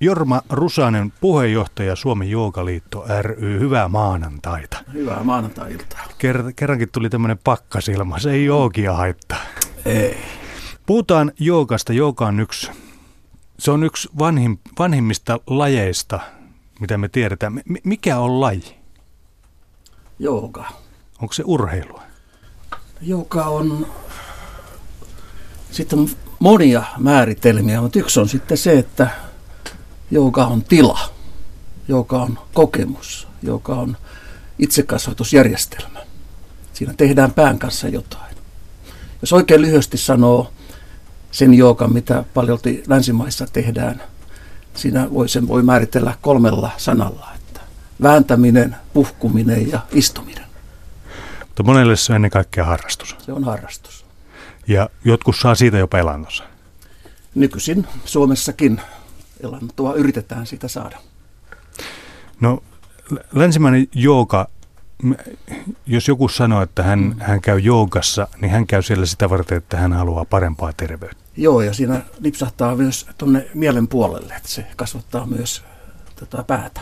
Jorma Rusanen, puheenjohtaja Suomen Joogaliitto ry. Hyvää maanantaita. Hyvää maanantai-iltaa. Ker- kerrankin tuli tämmöinen pakkasilma. Se ei joogia haittaa. Ei. Puhutaan joogasta. Jooga on yksi, se on yksi vanhim, vanhimmista lajeista, mitä me tiedetään. M- mikä on laji? Jooga. Onko se urheilua? Jooga on, sitten on monia määritelmiä, mutta yksi on sitten se, että joka on tila, joka on kokemus, joka on itsekasvatusjärjestelmä. Siinä tehdään pään kanssa jotain. Jos oikein lyhyesti sanoo sen joogan, mitä paljolti länsimaissa tehdään, siinä voi, sen voi määritellä kolmella sanalla, että vääntäminen, puhkuminen ja istuminen. Mutta monelle se on ennen kaikkea harrastus. Se on harrastus. Ja jotkut saa siitä jo elantonsa. Nykyisin Suomessakin elantoa yritetään sitä saada. No länsimäinen jooga, jos joku sanoo, että hän, mm. hän käy joogassa, niin hän käy siellä sitä varten, että hän haluaa parempaa terveyttä. Joo, ja siinä lipsahtaa myös tuonne mielen puolelle, että se kasvattaa myös tätä päätä.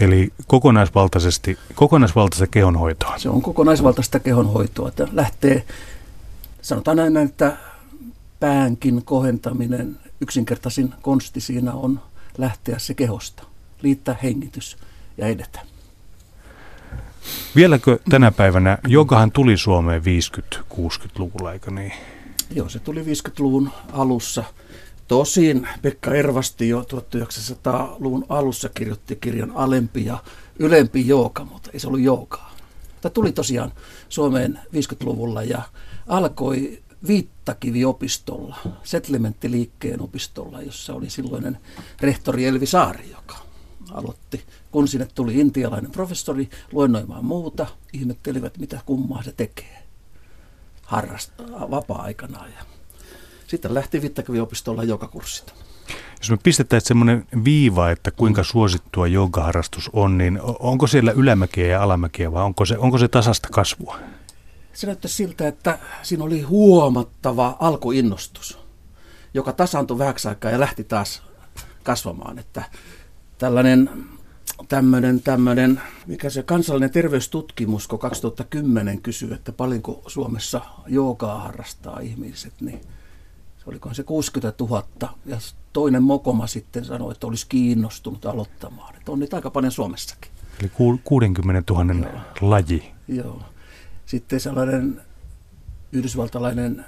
Eli kokonaisvaltaisesti, kokonaisvaltaista kehonhoitoa. Se on kokonaisvaltaista kehonhoitoa. Että lähtee, sanotaan näin, että päänkin kohentaminen yksinkertaisin konsti siinä on lähteä se kehosta, liittää hengitys ja edetä. Vieläkö tänä päivänä, jokahan tuli Suomeen 50-60-luvulla, eikö niin? Joo, se tuli 50-luvun alussa. Tosin Pekka Ervasti jo 1900-luvun alussa kirjoitti kirjan Alempi ja Ylempi jooga, mutta ei se ollut joogaa. Tämä tuli tosiaan Suomeen 50-luvulla ja alkoi Viittakiviopistolla, settlementtiliikkeen opistolla, jossa oli silloinen rehtori Elvi Saari, joka aloitti. Kun sinne tuli intialainen professori luennoimaan muuta, ihmettelivät mitä kummaa se tekee harrastaa vapaa-aikana. Ja sitten lähti Viittakiviopistolla joka kurssit. Jos me pistetään semmoinen viiva, että kuinka suosittua joogaharrastus on, niin onko siellä ylämäkiä ja alamäkiä vai onko se, onko se tasasta kasvua? Se näyttää siltä, että siinä oli huomattava alkuinnostus, joka tasaantui vähäksi aikaa ja lähti taas kasvamaan. Että tällainen tämmöinen, tämmöinen, mikä se kansallinen terveystutkimus, kun 2010 kysyy, että paljonko Suomessa joogaa harrastaa ihmiset, niin se olikohan se 60 000. Ja toinen mokoma sitten sanoi, että olisi kiinnostunut aloittamaan. Että on niitä aika paljon Suomessakin. Eli 60 000 Joo. laji. Joo. Sitten sellainen yhdysvaltalainen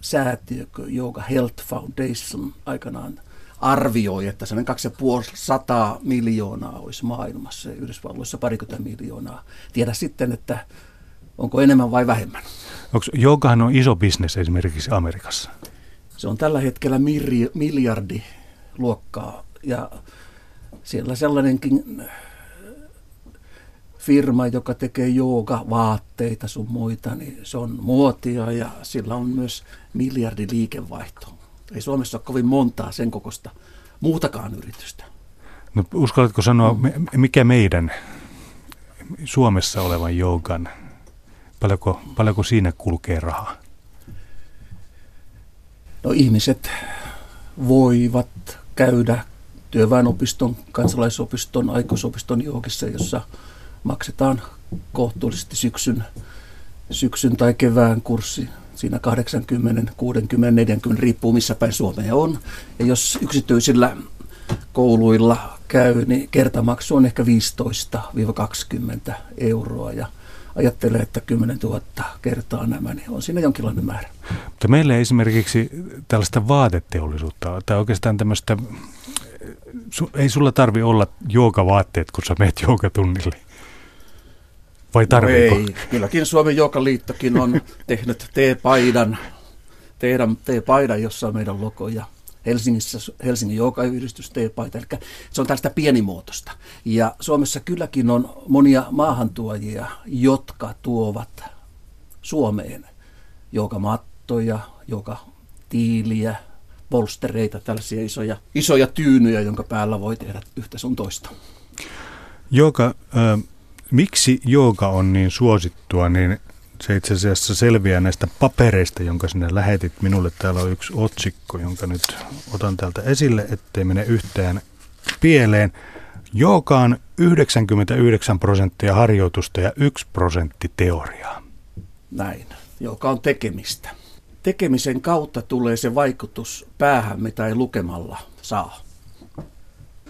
säätiö, Yoga Health Foundation aikanaan arvioi, että sellainen 250 miljoonaa olisi maailmassa ja Yhdysvalloissa parikymmentä miljoonaa. Tiedä sitten, että onko enemmän vai vähemmän. Onko, joogahan on iso bisnes esimerkiksi Amerikassa? Se on tällä hetkellä miljardi luokkaa ja siellä sellainenkin firma, joka tekee jooga-vaatteita sun muita, niin se on muotia ja sillä on myös miljardi liikevaihto. Ei Suomessa ole kovin montaa sen kokosta muutakaan yritystä. No, uskallatko sanoa, mikä meidän Suomessa olevan joogan, paljonko, paljonko siinä kulkee rahaa? No ihmiset voivat käydä työväenopiston, kansalaisopiston, aikuisopiston joogissa, jossa maksetaan kohtuullisesti syksyn, syksyn tai kevään kurssi. Siinä 80, 60, 40 riippuu missä päin Suomea on. Ja jos yksityisillä kouluilla käy, niin kertamaksu on ehkä 15-20 euroa. Ja ajattelee, että 10 000 kertaa nämä, niin on siinä jonkinlainen määrä. Mutta meillä esimerkiksi tällaista vaateteollisuutta, tai oikeastaan tämmöistä, ei sulla tarvi olla joogavaatteet, kun sä meet joogatunnille. Vai tarviiko? No ei, kylläkin Suomen Joukaliittokin on tehnyt T-paidan, teidän T-paidan, jossa on meidän logo ja Helsingissä Helsingin Joukayhdistys T-paita, eli se on tällaista pienimuotoista. Ja Suomessa kylläkin on monia maahantuojia, jotka tuovat Suomeen joukamattoja, joka tiiliä, polstereita, tällaisia isoja, isoja tyynyjä, jonka päällä voi tehdä yhtä sun toista. Joka, äh, miksi jooga on niin suosittua, niin se itse asiassa selviää näistä papereista, jonka sinne lähetit minulle. Täällä on yksi otsikko, jonka nyt otan täältä esille, ettei mene yhtään pieleen. Joka on 99 prosenttia harjoitusta ja 1 prosentti teoriaa. Näin, joka on tekemistä. Tekemisen kautta tulee se vaikutus päähän, mitä ei lukemalla saa.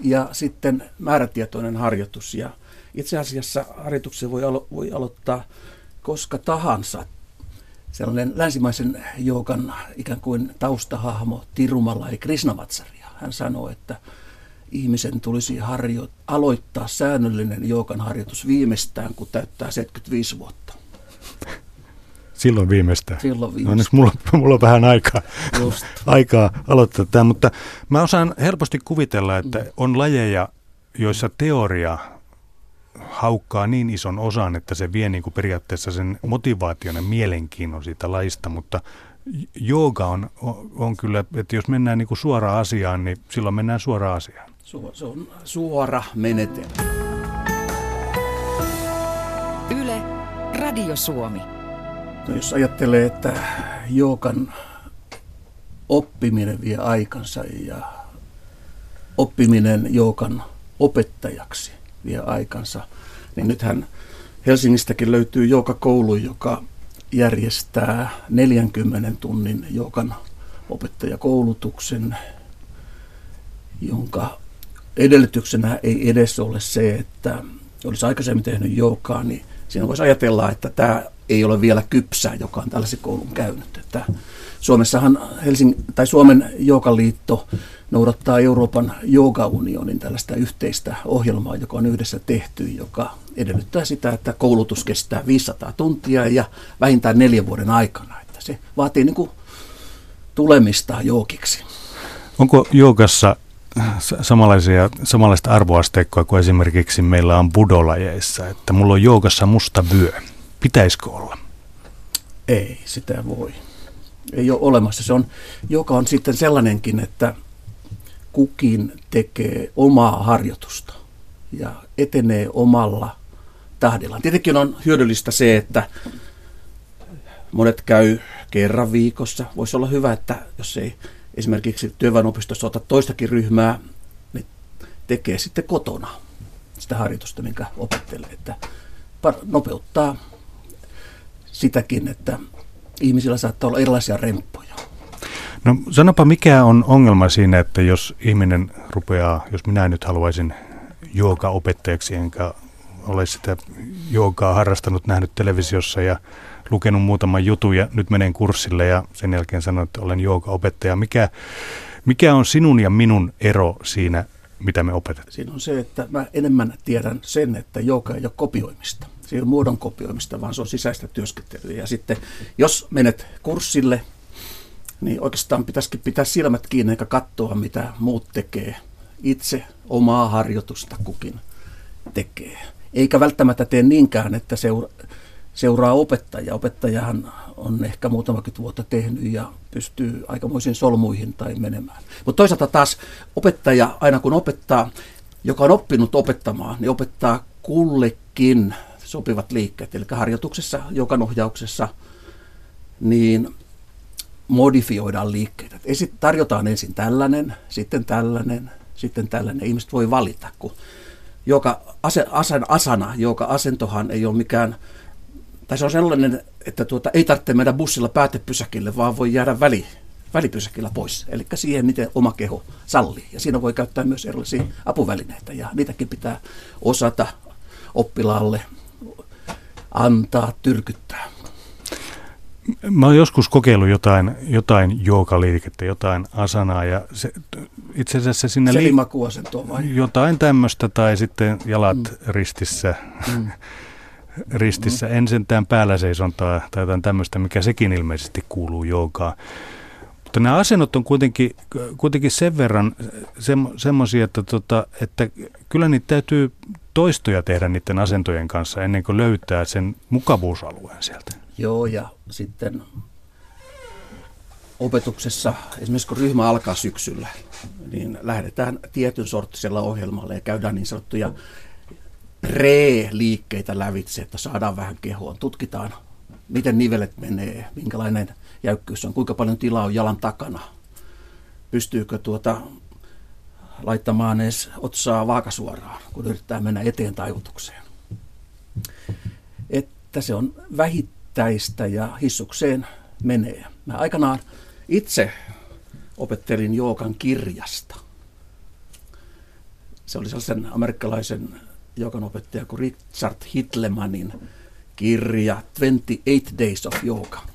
Ja sitten määrätietoinen harjoitus. Ja itse asiassa harjoituksen voi, alo- voi aloittaa koska tahansa. Sellainen länsimaisen joukan ikään kuin taustahahmo Tirumalla ei Krishnavatsarja. Hän sanoi, että ihmisen tulisi harjo- aloittaa säännöllinen joukan harjoitus viimeistään, kun täyttää 75 vuotta. Silloin viimeistään. Silloin viimeistään. No, onneksi mulla, mulla on vähän aikaa, aikaa aloittaa tämä, mutta mä osaan helposti kuvitella, että on lajeja, joissa teoria haukkaa niin ison osan, että se vie niin kuin periaatteessa sen motivaation ja mielenkiinnon siitä laista, mutta jooga on, on kyllä, että jos mennään niin kuin suoraan asiaan, niin silloin mennään suoraan asiaan. Se on suora menetelmä. Yle, Radio Suomi. No jos ajattelee, että joogan oppiminen vie aikansa ja oppiminen joogan opettajaksi vie aikansa, niin nythän Helsingistäkin löytyy koulu, joka järjestää 40 tunnin joukan opettajakoulutuksen, jonka edellytyksenä ei edes ole se, että olisi aikaisemmin tehnyt joukaa, niin siinä voisi ajatella, että tämä ei ole vielä kypsää, joka on tällaisen koulun käynyt. Että Suomessahan Helsing, tai Suomen Joukaliitto noudattaa Euroopan Joogaunionin tällaista yhteistä ohjelmaa, joka on yhdessä tehty, joka edellyttää sitä, että koulutus kestää 500 tuntia ja vähintään neljän vuoden aikana. Että se vaatii niin kuin tulemista jookiksi. Onko joogassa samanlaisia, samanlaista arvoasteikkoa kuin esimerkiksi meillä on budolajeissa, että mulla on joogassa musta vyö. Pitäisikö olla? Ei, sitä voi. Ei ole olemassa. Se on, joka on sitten sellainenkin, että kukin tekee omaa harjoitusta ja etenee omalla tahdillaan. Tietenkin on hyödyllistä se, että monet käy kerran viikossa. Voisi olla hyvä, että jos ei esimerkiksi työväenopistossa ota toistakin ryhmää, niin tekee sitten kotona sitä harjoitusta, minkä opettelee. Että nopeuttaa sitäkin, että ihmisillä saattaa olla erilaisia remppoja. No sanopa, mikä on ongelma siinä, että jos ihminen rupeaa, jos minä nyt haluaisin jooga-opettajaksi, enkä ole sitä joogaa harrastanut, nähnyt televisiossa ja lukenut muutaman jutun ja nyt menen kurssille ja sen jälkeen sanon, että olen jooga-opettaja. Mikä, mikä on sinun ja minun ero siinä, mitä me opetetaan? Siinä on se, että mä enemmän tiedän sen, että jooga ei ole kopioimista. Se ei ole muodon kopioimista, vaan se on sisäistä työskentelyä. Ja sitten jos menet kurssille, niin oikeastaan pitäisikin pitää silmät kiinni eikä katsoa, mitä muut tekee. Itse omaa harjoitusta kukin tekee. Eikä välttämättä tee niinkään, että seura- seuraa opettaja. Opettajahan on ehkä muutama vuotta tehnyt ja pystyy aikamoisiin solmuihin tai menemään. Mutta toisaalta taas opettaja, aina kun opettaa, joka on oppinut opettamaan, niin opettaa kullekin sopivat liikkeet. Eli harjoituksessa, joka ohjauksessa, niin modifioidaan liikkeitä. Esit, tarjotaan ensin tällainen, sitten tällainen, sitten tällainen. Ihmiset voi valita, kun joka ase, asen, asana, joka asentohan ei ole mikään, tai se on sellainen, että tuota, ei tarvitse mennä bussilla päätepysäkille, vaan voi jäädä väli, välipysäkillä pois. Eli siihen, miten oma keho sallii. Ja siinä voi käyttää myös erilaisia apuvälineitä, ja niitäkin pitää osata oppilaalle antaa tyrkyttää. Mä oon joskus kokeillut jotain, jotain joukaliikettä, jotain asanaa ja se, itse asiassa sinne... Selimakuasentoa vai? Jotain tämmöistä tai sitten jalat mm. ristissä. Mm. ristissä. Mm. En sentään päällä seisontaa tai jotain tämmöistä, mikä sekin ilmeisesti kuuluu joukaan. Mutta nämä asennot on kuitenkin, kuitenkin sen verran semmoisia, että, tota, että kyllä niitä täytyy toistoja tehdä niiden asentojen kanssa ennen kuin löytää sen mukavuusalueen sieltä. Joo, ja sitten opetuksessa, esimerkiksi kun ryhmä alkaa syksyllä, niin lähdetään tietyn sorttisella ohjelmalla ja käydään niin sanottuja pre-liikkeitä lävitse, että saadaan vähän kehoon. Tutkitaan miten nivelet menee, minkälainen jäykkyys on, kuinka paljon tilaa on jalan takana, pystyykö tuota laittamaan edes otsaa vaakasuoraan, kun yrittää mennä eteen taivutukseen. Että se on vähittäistä ja hissukseen menee. Mä aikanaan itse opettelin Jookan kirjasta. Se oli sellaisen amerikkalaisen joogan opettaja kuin Richard Hitlemanin kirja 28 Days of Yoga.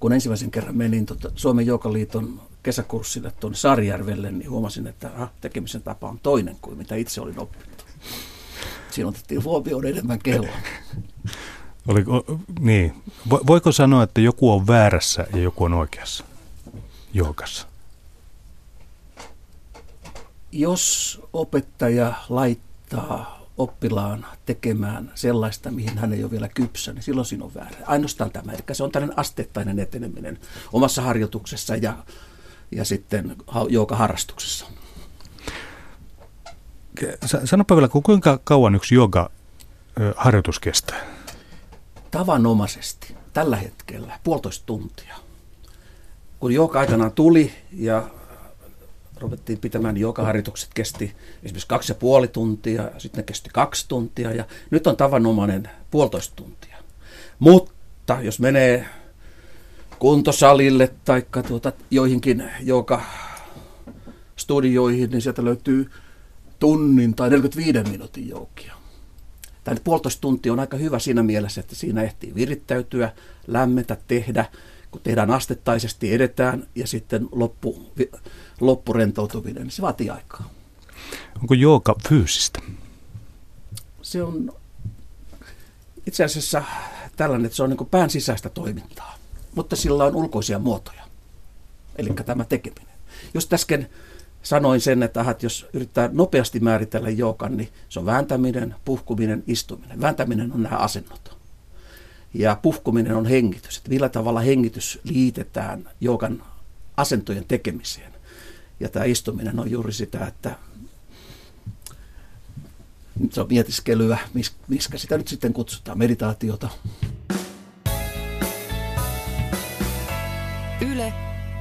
Kun ensimmäisen kerran menin tuota Suomen Joukaliiton kesäkurssille tuonne Saarijärvelle, niin huomasin, että ah, tekemisen tapa on toinen kuin mitä itse olin oppinut. Siinä otettiin huomioon enemmän kehoa. Oliko, niin. Voiko sanoa, että joku on väärässä ja joku on oikeassa joogassa? Jos opettaja laittaa oppilaan tekemään sellaista, mihin hän ei ole vielä kypsä, niin silloin siinä on väärä. Ainoastaan tämä. Eli se on tällainen asteittainen eteneminen omassa harjoituksessa ja, ja sitten joka harrastuksessa. Sanopa vielä, kuinka kauan yksi yoga harjoitus kestää? Tavanomaisesti tällä hetkellä puolitoista tuntia. Kun joka aikanaan tuli ja ruvettiin pitämään, joka harjoitukset kesti esimerkiksi kaksi ja puoli tuntia, sitten ne kesti kaksi tuntia ja nyt on tavanomainen puolitoista tuntia. Mutta jos menee kuntosalille tai tuota, joihinkin joka studioihin, niin sieltä löytyy tunnin tai 45 minuutin joukia. Tämä puolitoista tuntia on aika hyvä siinä mielessä, että siinä ehtii virittäytyä, lämmetä, tehdä. Kun tehdään astettaisesti, edetään ja sitten loppu, loppurentoutuminen, niin se vaatii aikaa. Onko jooga fyysistä? Se on itse asiassa tällainen, että se on niin pään sisäistä toimintaa, mutta sillä on ulkoisia muotoja. Eli tämä tekeminen. Jos äsken sanoin sen, että ahat, jos yrittää nopeasti määritellä jookan, niin se on vääntäminen, puhkuminen, istuminen. Vääntäminen on nämä asennot. Ja puhkuminen on hengitys. Että millä tavalla hengitys liitetään jookan asentojen tekemiseen. Ja tämä istuminen on juuri sitä, että se on mietiskelyä, miskä sitä nyt sitten kutsutaan, meditaatiota. Yle,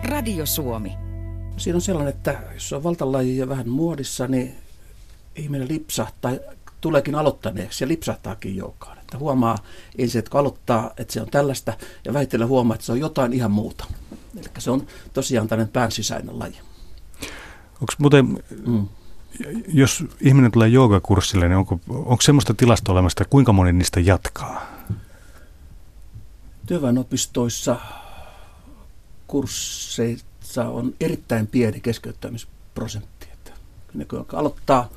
Radio Suomi siinä on sellainen, että jos on valtalaji ja vähän muodissa, niin ihminen lipsahtaa, tuleekin aloittaneeksi ja lipsahtaakin joukaan. Että huomaa ensin, että kun aloittaa, että se on tällaista, ja vähitellen huomaa, että se on jotain ihan muuta. Eli se on tosiaan tällainen pään sisäinen laji. Onko muuten, mm. jos ihminen tulee joogakurssille, niin onko, onko semmoista tilasta olemassa, kuinka moni niistä jatkaa? Työväenopistoissa kursseita on erittäin pieni keskeyttämisprosentti. Että ne kun aloittaa,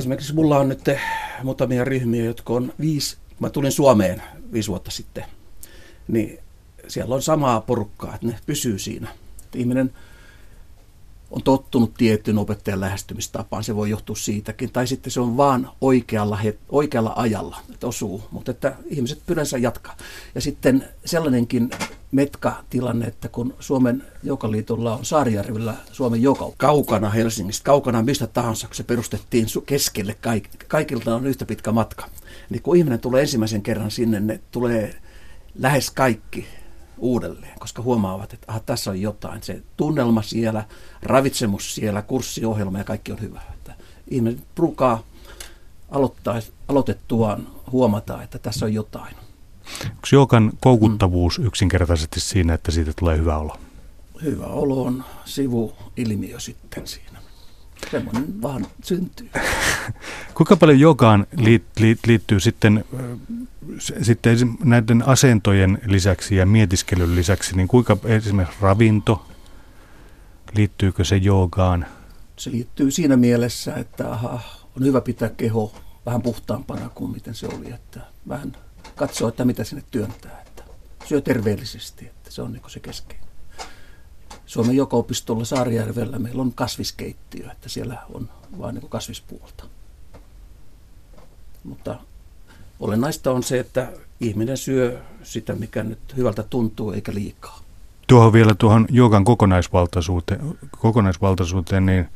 esimerkiksi mulla on nyt muutamia ryhmiä, jotka on viisi, mä tulin Suomeen viisi vuotta sitten, niin siellä on samaa porukkaa, että ne pysyy siinä. Että ihminen on tottunut tiettyyn opettajan lähestymistapaan, se voi johtua siitäkin. Tai sitten se on vaan oikealla, oikealla ajalla, että osuu, mutta että ihmiset yleensä jatkaa. Ja sitten sellainenkin metka-tilanne, että kun Suomen Joukaliitolla on Saarijärvellä Suomen joka kaukana Helsingistä, kaukana mistä tahansa, kun se perustettiin keskelle, kaik, kaikilta on yhtä pitkä matka. Niin kun ihminen tulee ensimmäisen kerran sinne, ne tulee lähes kaikki uudelleen, koska huomaavat, että aha, tässä on jotain. Se tunnelma siellä, ravitsemus siellä, kurssiohjelma ja kaikki on hyvä. Että ihmiset ruukaa aloittaa, aloitettuaan huomata, että tässä on jotain. Onko joukan koukuttavuus mm. yksinkertaisesti siinä, että siitä tulee hyvä olo? Hyvä olo on sivuilmiö sitten siinä. Semmoinen vaan syntyy. Kuinka paljon jogaan liit, liit, liittyy sitten, sitten näiden asentojen lisäksi ja mietiskelyn lisäksi, niin kuinka esimerkiksi ravinto, liittyykö se joogaan? Se liittyy siinä mielessä, että aha, on hyvä pitää keho vähän puhtaampana kuin miten se oli, että vähän katsoa, että mitä sinne työntää, että syö terveellisesti, että se on niin se keskeinen. Suomen joka-opistolla Saarijärvellä meillä on kasviskeittiö, että siellä on vain niin kasvispuolta. Mutta olennaista on se, että ihminen syö sitä, mikä nyt hyvältä tuntuu, eikä liikaa. Tuohon vielä tuohon joogan kokonaisvaltaisuuteen, kokonaisvaltaisuuteen niin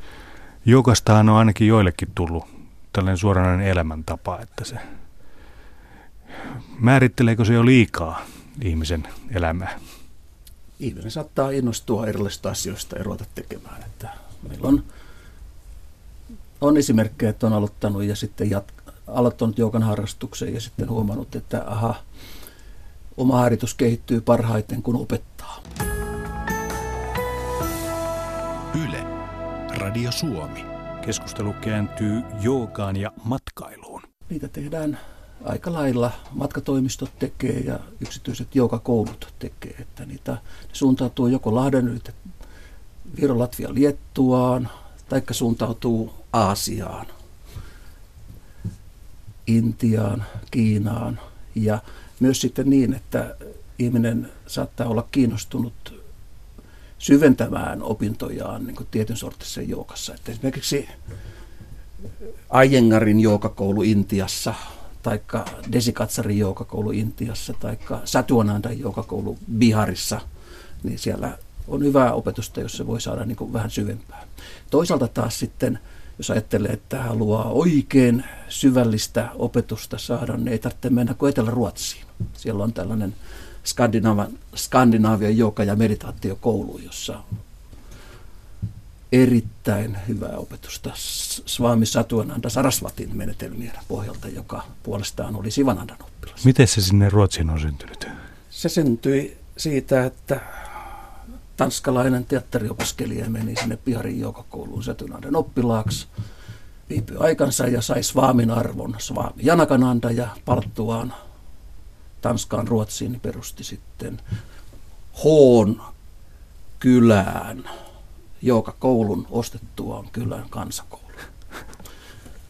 joogastahan on ainakin joillekin tullut tällainen suoranainen elämäntapa, että se Määritteleekö se jo liikaa ihmisen elämää? Ihminen saattaa innostua erilaisista asioista ja ruveta tekemään. Että meillä on, on esimerkkejä, että on aloittanut ja sitten jat, aloittanut joukan harrastuksen ja sitten huomannut, että aha, oma harjoitus kehittyy parhaiten, kun opettaa. Yle, Radio Suomi. Keskustelu kääntyy joogaan ja matkailuun. Niitä tehdään aika lailla. Matkatoimistot tekee ja yksityiset joukakoulut tekee. Että niitä suuntautuu joko Lahden yli Viro, Latvia, Liettuaan, taikka suuntautuu Aasiaan, Intiaan, Kiinaan ja myös sitten niin, että ihminen saattaa olla kiinnostunut syventämään opintojaan niin tietyn sorttisessa joukassa. Että esimerkiksi Ayengarin joukakoulu Intiassa, tai Desikatsarin joukakoulu Intiassa, tai Satuanandan joukakoulu Biharissa, niin siellä on hyvää opetusta, jos se voi saada niin kuin vähän syvempää. Toisaalta taas sitten, jos ajattelee, että haluaa oikein syvällistä opetusta saada, niin ei tarvitse mennä kuin Etelä-Ruotsiin. Siellä on tällainen Skandinaavian, Skandinaavian joka- ja meditaatiokoulu, jossa erittäin hyvää opetusta Swami Satuananda Sarasvatin menetelmien pohjalta, joka puolestaan oli Sivanandan oppilas. Miten se sinne Ruotsiin on syntynyt? Se syntyi siitä, että tanskalainen teatteriopiskelija meni sinne Piharin joukokouluun Satuanandan oppilaaksi, viipyi aikansa ja sai Svaamin arvon. Svaami Janakananda ja palttuaan Tanskaan, Ruotsiin, perusti sitten Hoon kylään joka koulun ostettuaan kylän kansakoulu.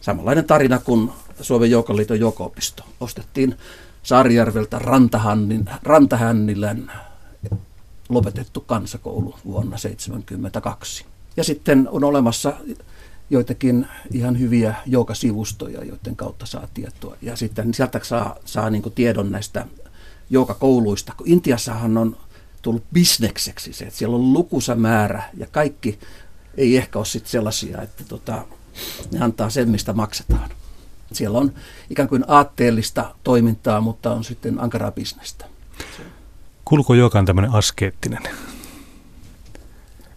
Samanlainen tarina kuin Suomen Joukaliiton joukoopisto. Ostettiin Saarijärveltä Rantahännin, Rantahännilän lopetettu kansakoulu vuonna 1972. Ja sitten on olemassa joitakin ihan hyviä joukasivustoja, joiden kautta saa tietoa. Ja sitten sieltä saa, saa niin tiedon näistä joukakouluista. Intiassahan on tullut bisnekseksi se, että siellä on lukuisa määrä ja kaikki ei ehkä ole sitten sellaisia, että tota, ne antaa sen, mistä maksetaan. Siellä on ikään kuin aatteellista toimintaa, mutta on sitten ankaraa bisnestä. Kulko joka tämmöinen askeettinen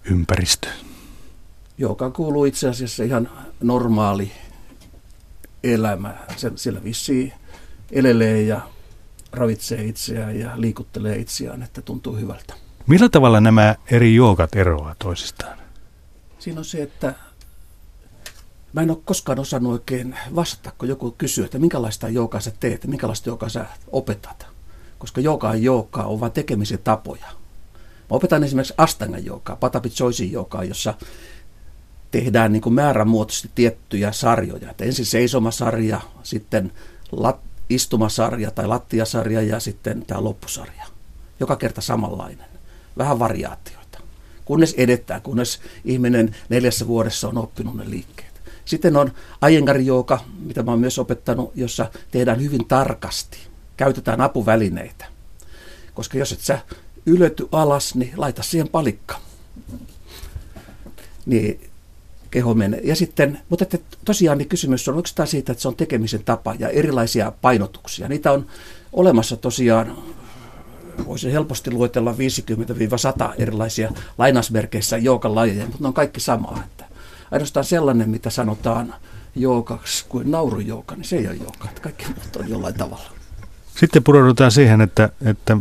ympäristö? Joka kuuluu itse asiassa ihan normaali elämä. Siellä vissiin elelee ja ravitsee itseään ja liikuttelee itseään, että tuntuu hyvältä. Millä tavalla nämä eri joogat eroavat toisistaan? Siinä on se, että mä en ole koskaan osannut oikein vastata, kun joku kysyy, että minkälaista joogaa sä teet, minkälaista joogaa sä opetat. Koska jooga ja jooga on vain tekemisen tapoja. Mä opetan esimerkiksi Astangan joogaa, Patapi Choisin joogaa, jossa tehdään niin kuin määrämuotoisesti tiettyjä sarjoja. Että ensin seisomasarja, sitten lat, istumasarja tai lattiasarja ja sitten tämä loppusarja. Joka kerta samanlainen. Vähän variaatioita. Kunnes edetään, kunnes ihminen neljässä vuodessa on oppinut ne liikkeet. Sitten on Ajengarin jooga, mitä mä oon myös opettanut, jossa tehdään hyvin tarkasti. Käytetään apuvälineitä. Koska jos et sä ylety alas, niin laita siihen palikka. Niin keho menee. Ja sitten, mutta että tosiaan niin kysymys on oikeastaan siitä, että se on tekemisen tapa ja erilaisia painotuksia. Niitä on olemassa tosiaan, voisi helposti luetella 50-100 erilaisia lainausmerkeissä joukan lajeja, mutta ne on kaikki samaa. Että ainoastaan sellainen, mitä sanotaan joukaksi kuin naurujouka, niin se ei ole jouka. Että kaikki muut on jollain tavalla. Sitten pureudutaan siihen, että, että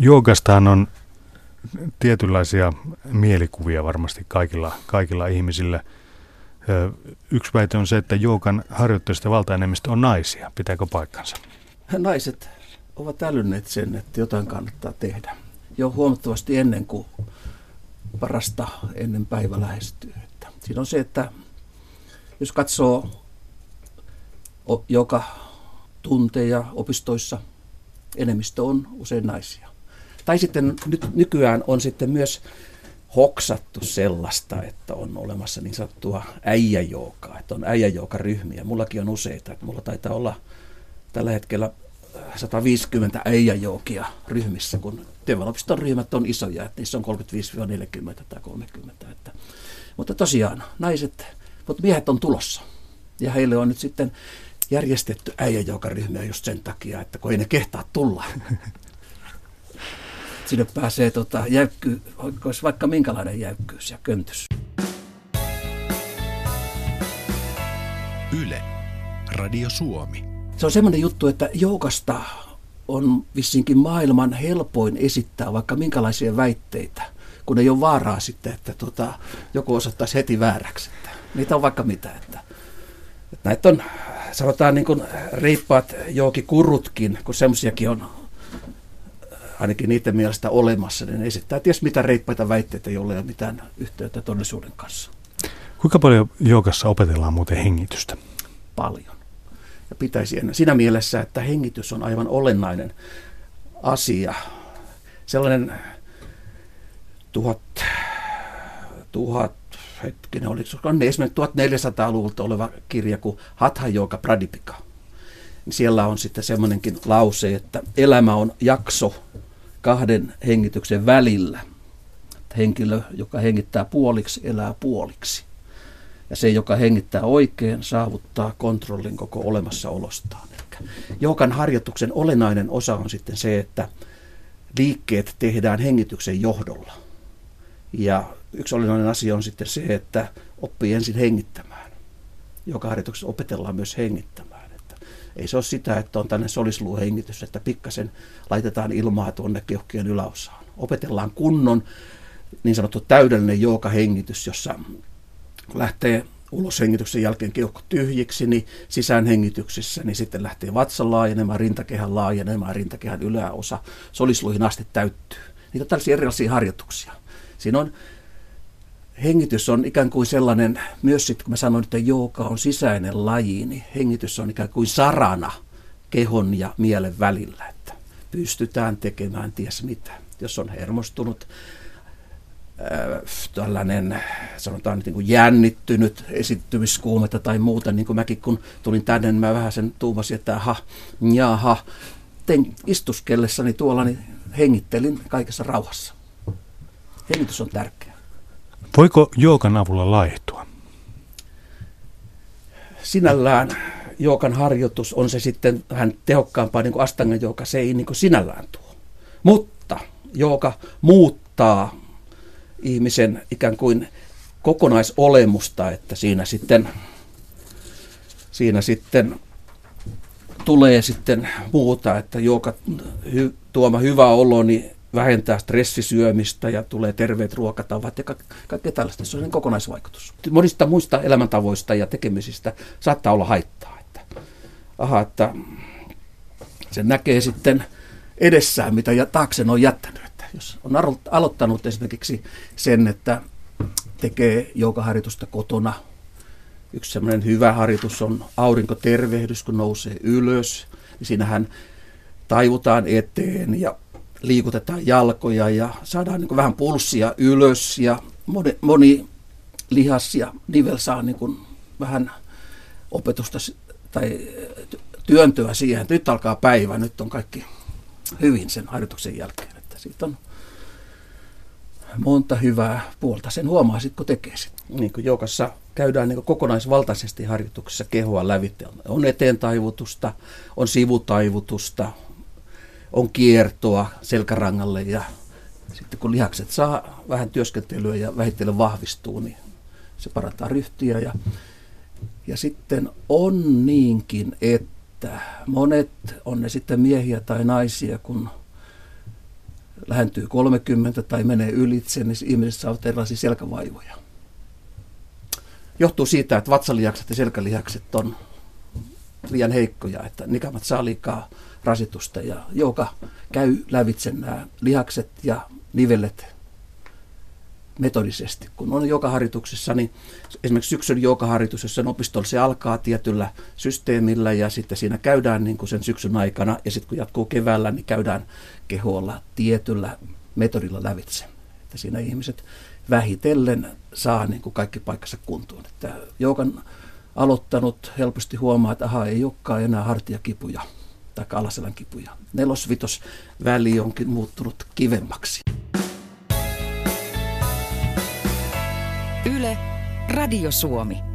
joukastahan on tietynlaisia mielikuvia varmasti kaikilla, kaikilla ihmisillä – Yksi väite on se, että joukan harjoittajista valtaenemmistö on naisia. Pitääkö paikkansa? Naiset ovat älynneet sen, että jotain kannattaa tehdä. Jo huomattavasti ennen kuin parasta ennen päivä lähestyy. Että siinä on se, että jos katsoo joka tunteja opistoissa, enemmistö on usein naisia. Tai sitten nyt nykyään on sitten myös hoksattu sellaista, että on olemassa niin sanottua äijäjoukaa, että on äijäjoukaryhmiä. Mullakin on useita, että mulla taitaa olla tällä hetkellä 150 äijäjoukia ryhmissä, kun työväenopiston ryhmät on isoja, että niissä on 35-40 tai 30. Että, mutta tosiaan naiset, mutta miehet on tulossa. Ja heille on nyt sitten järjestetty äijäjoukaryhmiä just sen takia, että kun ei ne kehtaa tulla. Sinne pääsee tota, jäykky, olisi vaikka minkälainen jäykkyys ja köntys. Yle, Radio Suomi. Se on semmoinen juttu, että joukasta on vissinkin maailman helpoin esittää vaikka minkälaisia väitteitä, kun ei ole vaaraa sitten, että tota, joku osoittaisi heti vääräksi. Että niitä on vaikka mitä. Että, että näitä on, sanotaan niin kuin riippaat kurutkin, kun semmoisiakin on ainakin niiden mielestä olemassa, niin ne esittää ties mitä reippaita väitteitä, joilla ei ole mitään yhteyttä todellisuuden kanssa. Kuinka paljon joogassa opetellaan muuten hengitystä? Paljon. Ja pitäisi ennen. Siinä mielessä, että hengitys on aivan olennainen asia. Sellainen tuhat, tuhat hetkinen, oliko se esimerkiksi 1400-luvulta oleva kirja kuin Hatha Yoga Pradipika. Siellä on sitten semmoinenkin lause, että elämä on jakso kahden hengityksen välillä. Henkilö, joka hengittää puoliksi, elää puoliksi. Ja se, joka hengittää oikein, saavuttaa kontrollin koko olemassaolostaan. Joukan harjoituksen olennainen osa on sitten se, että liikkeet tehdään hengityksen johdolla. Ja yksi olennainen asia on sitten se, että oppii ensin hengittämään. Joka harjoituksessa opetellaan myös hengittämään. Ei se ole sitä, että on tänne solisluuhengitys, että pikkasen laitetaan ilmaa tuonne keuhkien yläosaan. Opetellaan kunnon niin sanottu täydellinen joukahengitys, jossa lähtee uloshengityksen jälkeen keuhko tyhjiksi, niin sisäänhengityksessä, niin sitten lähtee vatsa laajenemaan, rintakehän laajenemaan, rintakehän yläosa solisluihin asti täyttyy. Niitä on tällaisia erilaisia harjoituksia. Siinä on hengitys on ikään kuin sellainen, myös sitten kun mä sanoin, että jooga on sisäinen laji, niin hengitys on ikään kuin sarana kehon ja mielen välillä, että pystytään tekemään ties mitä. Jos on hermostunut, äh, tällainen, sanotaan niin kuin jännittynyt esittymiskuumetta tai muuta, niin kuin mäkin kun tulin tänne, niin mä vähän sen tuumasin, että aha, jaha, tein istuskellessani tuolla, niin hengittelin kaikessa rauhassa. Hengitys on tärkeä. Voiko joogan avulla laihtua? Sinällään joogan harjoitus on se sitten vähän tehokkaampaa niin kuin astangan jooga, se ei niin kuin sinällään tuo. Mutta jooga muuttaa ihmisen ikään kuin kokonaisolemusta, että siinä sitten, siinä sitten tulee sitten muuta, että joka hy, tuoma hyvä olo, niin vähentää stressisyömistä ja tulee terveet ruokatavat ja kaikkea tällaista. Se on kokonaisvaikutus. Monista muista elämäntavoista ja tekemisistä saattaa olla haittaa. Että, aha, että se näkee sitten edessään, mitä ja taakse on jättänyt. Että jos on aloittanut esimerkiksi sen, että tekee joukaharjoitusta kotona, yksi semmoinen hyvä harjoitus on aurinkotervehdys, kun nousee ylös, niin siinähän taivutaan eteen ja liikutetaan jalkoja ja saadaan niin vähän pulssia ylös ja moni, moni lihas ja nivel saa niin kuin vähän opetusta tai työntöä siihen, nyt alkaa päivä, nyt on kaikki hyvin sen harjoituksen jälkeen. Että siitä on monta hyvää puolta. Sen huomaa sitten, kun tekee sitä. Niin kuin jokassa käydään niin kokonaisvaltaisesti harjoituksessa kehoa lävitse. On eteen taivutusta, on sivutaivutusta, on kiertoa selkärangalle ja sitten kun lihakset saa vähän työskentelyä ja vähitellen vahvistuu, niin se parantaa ryhtiä. Ja, ja sitten on niinkin, että monet, on ne sitten miehiä tai naisia, kun lähentyy 30 tai menee ylitse, niin ihmiset saavat erilaisia selkävaivoja. Johtuu siitä, että vatsalihakset ja selkälihakset on liian heikkoja, että nikamat saa liikaa rasitusta, ja joka käy lävitse nämä lihakset ja nivelet metodisesti. Kun on joka harjoituksessa, niin esimerkiksi syksyn harjoitus, jossa opistolla se alkaa tietyllä systeemillä ja sitten siinä käydään niin kuin sen syksyn aikana ja sitten kun jatkuu keväällä, niin käydään keholla tietyllä metodilla lävitse. Että siinä ihmiset vähitellen saa niin kuin kaikki paikkansa kuntoon. Että joukan aloittanut helposti huomaa, että aha, ei olekaan enää hartiakipuja tai alaselän kipuja. Nelosvitos väli onkin muuttunut kivemmaksi. Yle, Radio Suomi.